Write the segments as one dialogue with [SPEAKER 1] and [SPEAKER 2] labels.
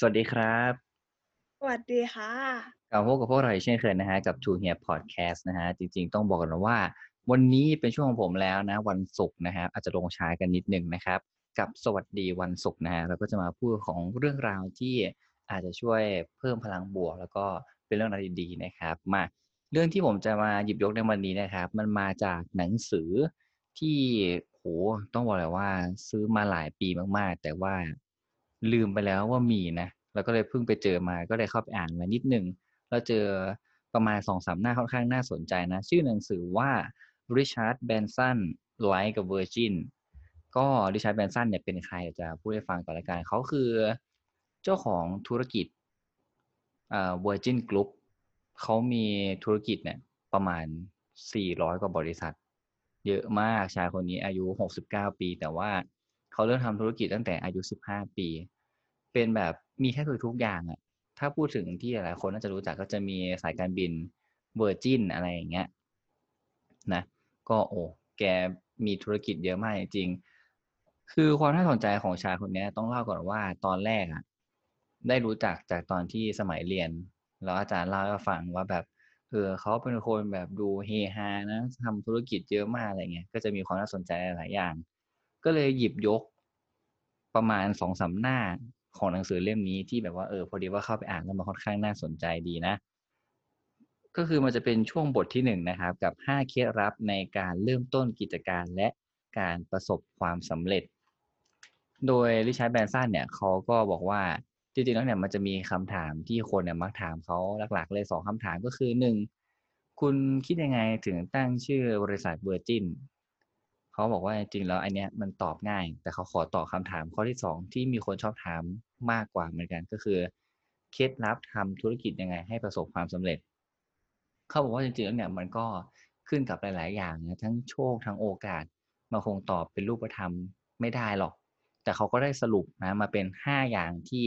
[SPEAKER 1] สวัสดีครับ
[SPEAKER 2] สวัสดีค่ะ
[SPEAKER 1] กลับมาพบกับพวกเราอีกเช่นเคยนะฮะกับ True Here Podcast นะฮะจริง ๆ ต้องบอกกันว่า วันนี้เป็นช่วงของผมแล้วนะ วันศุกร์นะครับอาจจะลงช้ากันนิดนึงนะครับ กับสวัสดีวันศุกร์นะฮะเราก็จะมาพูดของเรื่องราวที่อาจจะช่วยเพิ่มพลังบวก แล้วก็เป็นเรื่องราวดีๆนะครับ มาเรื่องที่ผมจะมาหยิบยกในวันนี้นะครับ มันมาจากหนังสือที่โหต้องบอกเลยว่า ซื้อมาหลายปีมากๆ แต่ว่า ลืมไปแล้วว่ามีนะแล้วก็เลยเพิ่งไปเจอมาก็เลยเข้าไปอ่านมานิดนึงแล้วเจอประมาณสองสามหน้าค่อนข้างน่าสนใจนะ ชื่อหนังสือว่า Richard Branson Like a Virgin ก็ Richard Branson เนี่ยเป็นใครจะพูดให้ฟังก่อนละกันเขาคือเจ้าของธุรกิจเอ่า Virgin Group เขามีธุรกิจเนี่ยประมาณ 400 กว่าบริษัท เยอะมากชายคนนี้อายุ 69 ปี แต่ว่าเขาเริ่มทำธุรกิจตั้งแต่อายุ 15 ปี เป็นแบบมีแค่ทุกอย่างอะถ้าพูดถึงที่หลายคนน่าจะรู้จักก็จะมีสายการบินเวอร์จินอะไรอย่างเงี้ยนะ ก็โอ้แกมีธุรกิจเยอะมากจริง คือความน่าสนใจของชายคนนี้ต้องเล่าก่อนว่าตอนแรกอะได้รู้จักจากตอนที่สมัยเรียน แล้วอาจารย์เล่าให้ฟังว่าแบบเออเขาเป็นคนแบบดูเฮฮานะทำธุรกิจเยอะมากอะไรเงี้ยก็จะมีความน่าสนใจหลายอย่าง ก็เลยหยิบยกประมาณสองสาหน้า ของหนังสือเล่มนี้ที่แบบว่าเออพอดีว่าเข้าไปอ่านแล้วมันค่อนข้างน่าสนใจดีนะ ก็คือมันจะเป็นช่วงบทที่หนึ่งนะครับ กับห้าเคล็ดลับในการเริ่มต้นกิจการและการประสบความสำเร็จ โดยริชาร์ดแบรนสันเนี่ยเขาก็บอกว่าจริงๆแล้วเนี่ยมันจะมีคำถามที่คนเนี่ยมักถามเขาหลักๆ เลยสองคำถามก็คือหนึ่งคุณคิดยังไงถึงตั้งชื่อบริษัทเวอร์จิน เขาบอกว่าจริงๆแล้วอันเนี้ยมันตอบง่าย แต่เขาขอตอบคำถามข้อที่สองที่มีคนชอบถามมากกว่าเหมือนกันก็คือเคล็ดลับทำธุรกิจยังไงให้ประสบความสำเร็จ เขาบอกว่าจริงๆแล้วเนี่ยมันก็ขึ้นกับหลาย ๆ อย่างนะทั้งโชคทั้งโอกาสมาคงตอบเป็นรูปธรรมไม่ได้หรอก แต่เขาก็ได้สรุปนะมาเป็นห้าอย่างที่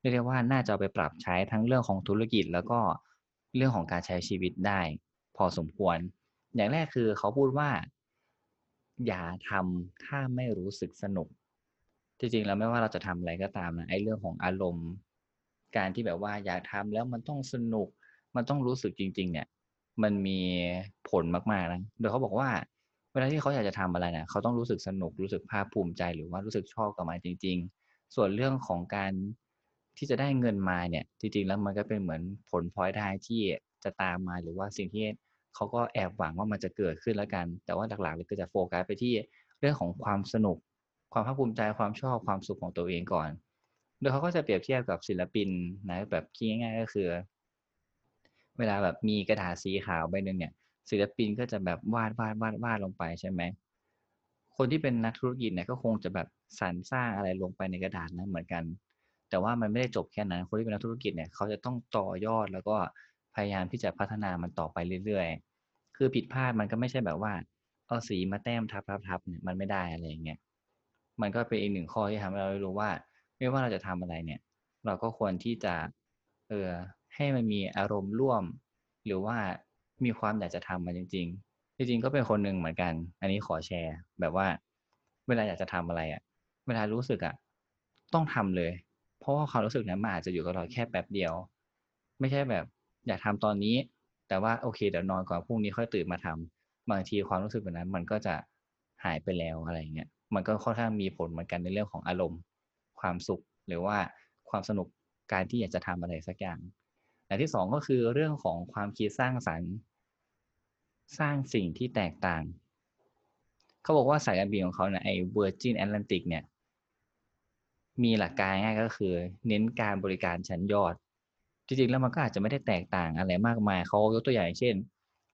[SPEAKER 1] เรียกได้ว่าน่าจะไปปรับใช้ทั้งเรื่องของธุรกิจ แล้วก็เรื่องของการใช้ชีวิตได้ พอสมควร อย่างแรกคือเขาพูดว่า อย่าทำถ้าไม่รู้สึกสนุก จริงๆแล้วไม่ว่าเราจะทำอะไรก็ตามนะไอ้เรื่องของอารมณ์ การที่แบบว่าอยากทำแล้วมันต้องสนุก มันต้องรู้สึกจริง ๆ เนี่ย มันมีผลมากๆนะโดยเขาบอกว่า เวลาที่เขาอยากจะทำอะไรนี่ยเขาต้องรู้สึกสนุกรู้สึกภาคภูมิใจหรือว่ารู้สึกชอบกับมันจริง ๆ ส่วนเรื่องของการที่จะได้เงินมาเนี่ย จริงๆแล้วมันก็เป็นเหมือนผลพลอยได้ที่จะตามมาหรือว่าสิ่งที่ เขาก็แอบหวังว่ามันจะเกิดขึ้นแล้วกัน แต่ว่าหลักๆเลยก็จะโฟกัสไปที่เรื่องของความสนุก ความภาคภูมิใจความชอบความสุขของตัวเองก่อน โดยเขาก็จะเปรียบเทียบกับศิลปินนะแบบคิดง่ายๆก็คือ เวลาแบบมีกระดาษสีขาวใบหนึ่งเนี่ย ศิลปินก็จะแบบวาดวาดวาดวาดลงไปใช่ไหมคนที่เป็นนักธุรกิจเนี่ยก็คงจะแบบสรรสร้างอะไรลงไปในกระดาษนั้นเหมือนกัน แต่ว่ามันไม่ได้จบแค่นั้น คนที่เป็นนักธุรกิจเนี่ยเขาจะต้องต่อยอดแล้วก็ พยายามที่จะพัฒนามันต่อไปเรื่อยๆ คือผิดพลาดมันก็ไม่ใช่แบบว่า เอาสีมาแต้มทับทับทับเนี่ยมันไม่ได้อะไรอย่างเงี้ย มันก็เป็นอีกหนึ่งข้อที่ทำให้เรารู้ว่า ไม่ว่าเราจะทำอะไรเนี่ย เราก็ควรที่จะ เออให้มันมีอารมณ์ร่วม หรือว่ามีความอยากจะทำมันจริง ๆ จริงๆก็เป็นคนหนึ่งเหมือนกัน อันนี้ขอแชร์ แบบว่า เวลาอยากจะทำอะไรอะ่ะ เวลารู้สึกอะ่ะ ต้องทำเลย เพราะว่าความรู้สึกนั้นมันอาจจะอยู่กับเราแค่แป๊บเดียว ไม่ใช่แบบ อยากทำตอนนี้ แต่ว่าโอเคเดี๋ยวนอนก่อนพรุ่งนี้ค่อยตื่นมาทำบางทีความรู้สึกแบบนั้น มันก็จะหายไปแล้วอะไรเงี้ยมันก็ค่อนข้างมีผลเหมือนกันในเรื่องของอารมณ์ ความสุขหรือว่าความสนุกการที่อยากจะทำอะไรสักอย่างอย่ที่สองก็คือเรื่องของความคิดสร้างสรรค์ สร้างสิ่งที่แตกต่าง เขาบอกว่าสายการบินของเขาเนี่ยไอ้ Virgin Atlantic เนี่ย มีหลักการง่ายก็คือ เน้นการบริการชั้นยอด จริงๆแล้วมันก็อาจจะไม่ได้แตกต่างอะไรมากมายเขายกตัวอย่างเช่น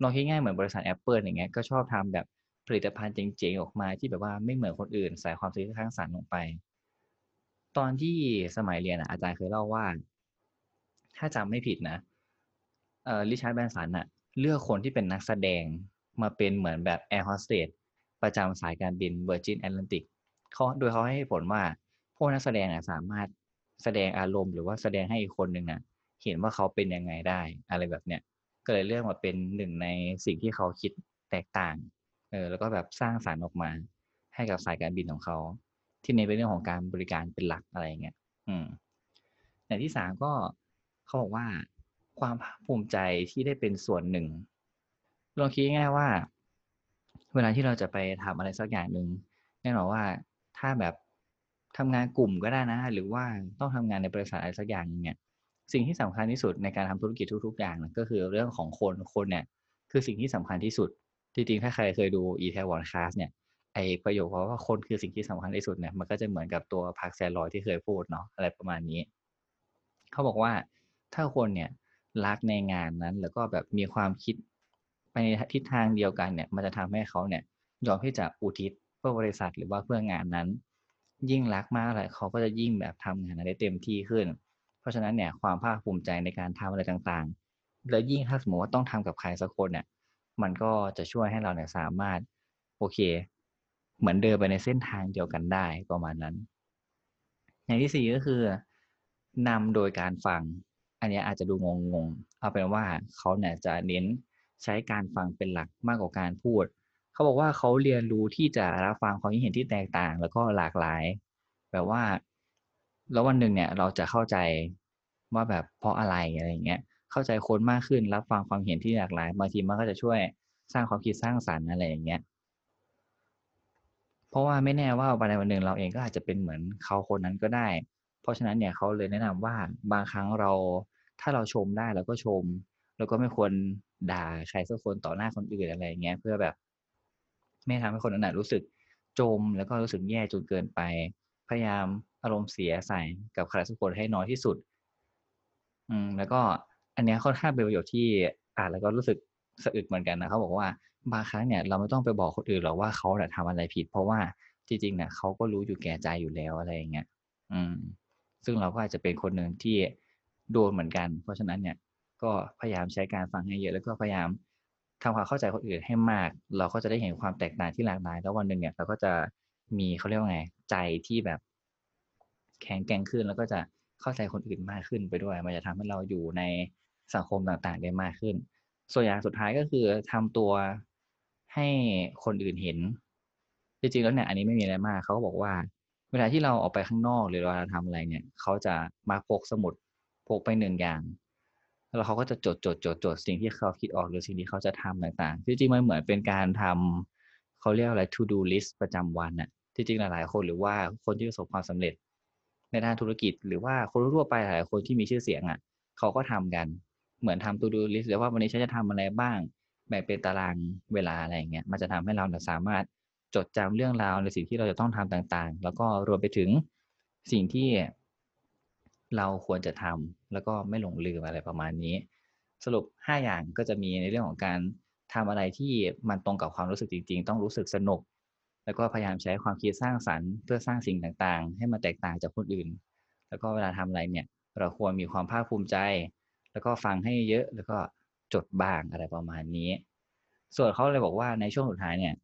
[SPEAKER 1] ลองคิดง่ายเหมือนบริษัท Apple อย่างเงี้ยก็ชอบทำแบบผลิตภัณฑ์เจ๋งๆออกมาที่แบบว่าไม่เหมือนคนอื่นใส่ความคิดสร้างสรรค์ลงไป ตอนที่สมัยเรียนอาจารย์เคยเล่าว่า ถ้าจำไม่ผิดนะเอ่อ Richard Branson อะเลือกคนที่เป็นนักแสดงมาเป็นเหมือนแบบแอร์โฮสเตสประจำสายการบิน Virgin Atlantic เขาโดยเขาให้เหตุผลว่าพวกนักแสดงอะสามารถแสดงอารมณ์หรือว่าแสดงให้อีกคนหนึ่งอะ เห็นว่าเขาเป็นยังไงได้ อะไรแบบเนี้ยก็เลยเลือกมาเป็นหนึ่งในสิ่งที่เขาคิดแตกต่างเออแล้วก็แบบสร้างสารรค์ออกมา ให้กับสายการบินของเขา ที่ในเป็นเรื่องของการบริการเป็นหลักอะไรเงี้ยอืมในอย่างที่สามก็เขาบอกว่าความภาคภูมิใจที่ได้เป็นส่วนหนึ่งลองคิดง่ายว่า เวลาที่เราจะไปทำอะไรสักอย่างหนึ่งแน่นอนว่าถ้าแบบทำงานกลุ่มก็ได้นะ หรือว่าต้องทำงานในบริษัทอะไรสักอย่างหนึงเนี่ย สิ่งที่สำคัญที่สุดในการทำธุรกิจทุก ๆ อย่างก็คือเรื่องของคนคนเนี่ย คือสิ่งที่สำคัญที่สุดจริงๆถ้าใครเคยดู e t a w o n Class เนี่ยไอประโยคว่าคนคือสิ่งที่สำคัญที่สุดเนี่ยมันก็จะเหมือนกับตัวพักแซลลอยที่เคยพูดเนาะอะไรประมาณนี้ เขาบอกว่าถ้าคนเนี่ยรักในงานนั้น แล้วก็แบบมีความคิดไปในทิศทางเดียวกันเนี่ย มันจะทำให้เขาเนี่ยยอมที่จะอุทิศเพื่อบริษัทหรือว่าเพื่องานนั้น ยิ่งรักมากอะไรเขาก็จะยิ่งแบบทำงานได้เต็มที่ขึ้น เพราะฉะนั้นเนี่ยความภาคภูมิใจในการทำอะไรต่างๆ แล้วยิ่งถ้าสมมติว่าต้องทำกับใครสักคนเนี่ยมันก็จะช่วยให้เราเนี่ยสามารถโอเค เหมือนเดินไปในเส้นทางเดียวกันได้ประมาณนั้น อย่างที่สี่ก็คือนำโดยการฟัง อันนี้อาจจะดูงงๆเอาเป็นว่าเขาเนี่ยจะเน้นใช้การฟังเป็นหลักมากกว่าการพูด เขาบอกว่าเขาเรียนรู้ที่จะรับฟังความคิดเห็นที่แตกต่าง แล้วก็หลากหลาย แบบว่า แล้ววันหนึ่งเนี่ยเราจะเข้าใจว่าแบบเพราะอะไรอะไรอย่างเงี้ยเข้าใจคนมากขึ้นรับฟังความเห็นที่หลากหลายบางทีมันก็จะช่วยสร้างความคิดสร้างสรรค์อะไรอย่างเงี้ยเพราะว่าไม่แน่ว่าวันใดวันหนึ่งเราเองก็อาจจะเป็นเหมือนเขาคนนั้นก็ได้ เพราะฉะนั้นเนี่ยเขาเลยแนะนำว่าบางครั้งเราถ้าเราชมได้เราก็ชม แล้วก็ไม่ควรด่าใครสักคนต่อหน้าคนอื่นอะไรอย่างเงี้ยเพื่อแบบ ไม่ทำให้คนนั้นรู้สึกจมแล้วก็รู้สึกแย่จนเกินไป พยายาม อารมณ์เสียใส่กับใครสักคนให้น้อยที่สุด อืม แล้วก็อันเนี้ยค่อนข้างเป็นประโยชน์ที่อ่านแล้วก็รู้สึกสะอึกเหมือนกันนะเขาบอกว่าบางครั้งเนี่ยเราไม่ต้องไปบอกคนอื่นหรอกว่าเขาเนี่ยทำอะไรผิด เพราะว่าจริงๆเนี่ยเขาก็รู้อยู่แก่ใจอยู่แล้วอะไรอย่างเงี้ยอืม ซึ่งเราก็อาจจะเป็นคนหนึ่งที่โดนเหมือนกัน เพราะฉะนั้นเนี่ย ก็พยายามใช้การฟังให้เยอะแล้วก็พยายามทำความเข้าใจคนอื่นให้มาก เราก็จะได้เห็นความแตกต่างที่หลากหลาย แล้ววันหนึ่งเนี่ยเราก็จะมีเขาเรียกว่าไงใจที่แบบ แข็งแกร่งขึ้นแล้วก็จะเข้าใจคนอื่นมากขึ้นไปด้วย มันจะทำให้เราอยู่ในสังคมต่างๆได้มากขึ้น ส่วนอย่างสุดท้ายก็คือทำตัวให้คนอื่นเห็น จริงๆแล้วเนี่ยอันนี้ไม่มีอะไรมาก เขาก็บอกว่า เวลาที่เราออกไปข้างนอกหรือเราทำอะไรเนี่ย เขาจะมาพกสมุดพกไปหนึ่งอย่าง แล้วเขาก็จะจดจดจดจดสิ่งที่เขาคิดออกหรือสิ่งที่เขาจะทำต่างๆ จริงๆมันเหมือนเป็นการทำเขาเรียกอะไร to do list ประจำวันน่ะจริงหลายๆคนหรือว่าคนที่ประสบความสำเร็จ ในด้านธุรกิจ หรือว่าคนทั่วไปหลายๆคนที่มีชื่อเสียงอะเขาก็ทำกันเหมือนทำ to do list เลยว่าวันนี้ฉันจะทำอะไรบ้างแบ่งเป็นตารางเวลาอะไรอย่างเงี้ยมันจะทำให้เราสามารถจดจำเรื่องราวในสิ่งที่เราจะต้องทำต่างๆ แล้วก็รวมไปถึงสิ่งที่เราควรจะทำแล้วก็ไม่หลงลืมอะไรประมาณนี้ สรุป 5 อย่างก็จะมีในเรื่องของการทำอะไรที่มันตรงกับความรู้สึกจริง ๆ ต้องรู้สึกสนุก แล้วก็พยายามใช้ความคิดสร้างสรรค์เพื่อสร้างสิ่งต่างๆ ให้มันแตกต่างจากคนอื่น แล้วก็เวลาทำอะไรเนี่ยเราควรมีความภาคภูมิใจ แล้วก็ฟังให้เยอะแล้วก็จดบ้างอะไรประมาณนี้ ส่วนเขาเลยบอกว่าในช่วงสุดท้ายเนี่ย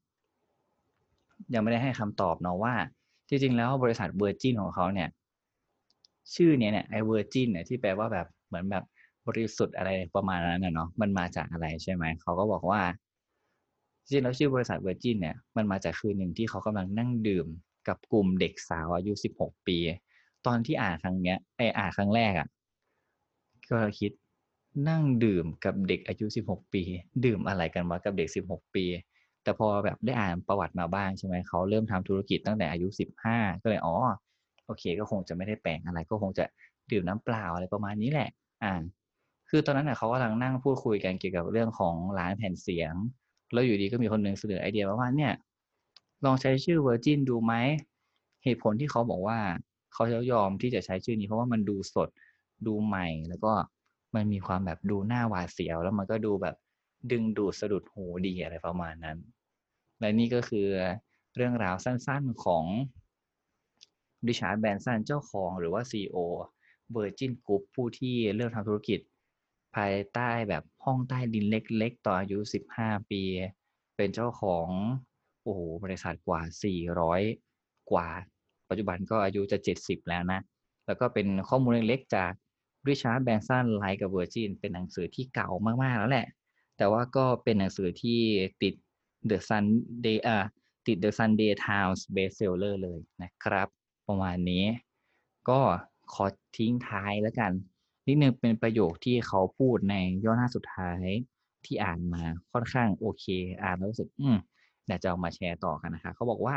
[SPEAKER 1] ยังไม่ได้ให้คำตอบเนาะว่า จริงๆ แล้วบริษัท Virgin ของเขาเนี่ย ชื่อเนี้ยเนี่ยไอเวอร์จินเนี่ยที่แปลว่าแบบเหมือนแบบบริสุทธิ์อะไรประมาณนั้นเนาะมันมาจากอะไรใช่ไหมเขาก็บอกว่า จริงแล้วชื่อบริษัท Virgin เนี่ยมันมาจากคืนหนึ่งที่เขากำลังนั่งดื่มกับกลุ่มเด็กสาวอายุสิบหกปี ตอนที่อ่านครั้งเนี้ยไออ่านครั้งแรกอะ่ะก็คิดนั่งดื่มกับเด็กอายุสิบหกปี ดื่มอะไรกันวะกับเด็กสิบหกปี แต่พอแบบได้อ่านประวัติมาบ้างใช่ไหมเขาเริ่มทำธุรกิจตั้งแต่อายุสิบห้าก็เลยอ๋อโอเค ก็คงจะไม่ได้แปลงอะไรก็คงจะดื่มน้ำเปล่าอะไรประมาณนี้แหละ อ่า คือตอนนั้นเน่ะเขากำลังนั่งพูดคุยกันเกี่ยวกับเรื่องของร้านแผ่นเสียง แล้วอยู่ดีก็มีคนหนึ่งเสนอไอเดียมาว่าเนี่ยลองใช้ชื่อ Virgin ดูไหมเหตุผลที่เขาบอกว่าเขาจะยอมที่จะใช้ชื่อนี้เพราะว่ามันดูสดดูใหม่ แล้วก็มันมีความแบบดูหน้าหวาดเสียว แล้วมันก็ดูแบบดึงดูดสะดุดหูดีอะไรประมาณนั้น และนี่ก็คือเรื่องราวสั้นๆของดิชาร์ดแบนสันเจ้าของหรือว่า CEO Virgin Group ผู้ที่เริ่มทำธุรกิจ ภายใต้แบบห้องใต้ดินเล็กๆ ต่ออายุ 15 ปี เป็นเจ้าของโอ้โหบริษัทกว่า 400 กว่า ปัจจุบันก็อายุจะ 70 แล้วนะ แล้วก็เป็นข้อมูลเล็กๆ จาก Richard Branson Like กับ Virgin เป็นหนังสือที่เก่ามากๆ แล้วแหละ แต่ว่าก็เป็นหนังสือที่ติด The Sunday อ่าติด The Sunday Times Bestseller เลยนะครับ ประมาณนี้ ก็ขอทิ้งท้ายแล้วกัน นิดนึงเป็นประโยคที่เขาพูดในย่อหน้าสุดท้ายที่อ่านมาค่อนข้างโอเค อ่านแล้วรู้สึก อืมอยากจะเอามาแชร์ต่อกันนะคะเขาบอกว่า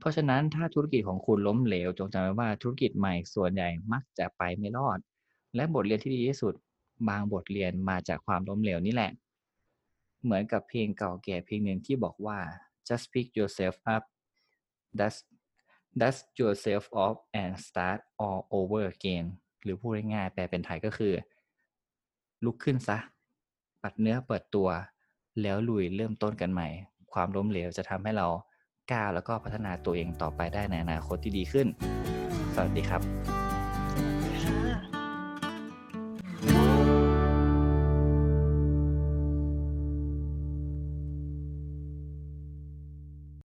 [SPEAKER 1] เพราะฉะนั้นถ้าธุรกิจของคุณล้มเหลว จงจำไว้ว่าธุรกิจใหม่ส่วนใหญ่มักจะไปไม่รอด และบทเรียนที่ดีที่สุด บางบทเรียนมาจากความล้มเหลวนี่แหละ เหมือนกับเพลงเก่าแก่เพลงหนึ่งที่บอกว่า just pick yourself up dust dust yourself off and start all over again หรือพูดง่ายๆแปลเป็นไทยก็คือ ลุกขึ้นซะ ปัดเนื้อเปิดตัว แล้วลุยเริ่มต้นกันใหม่ ความล้มเหลวจะทำให้เราก้าวแล้วก็พัฒนาตัวเองต่อไปได้ในอนาคตที่ดีขึ้น สวัสดีครับ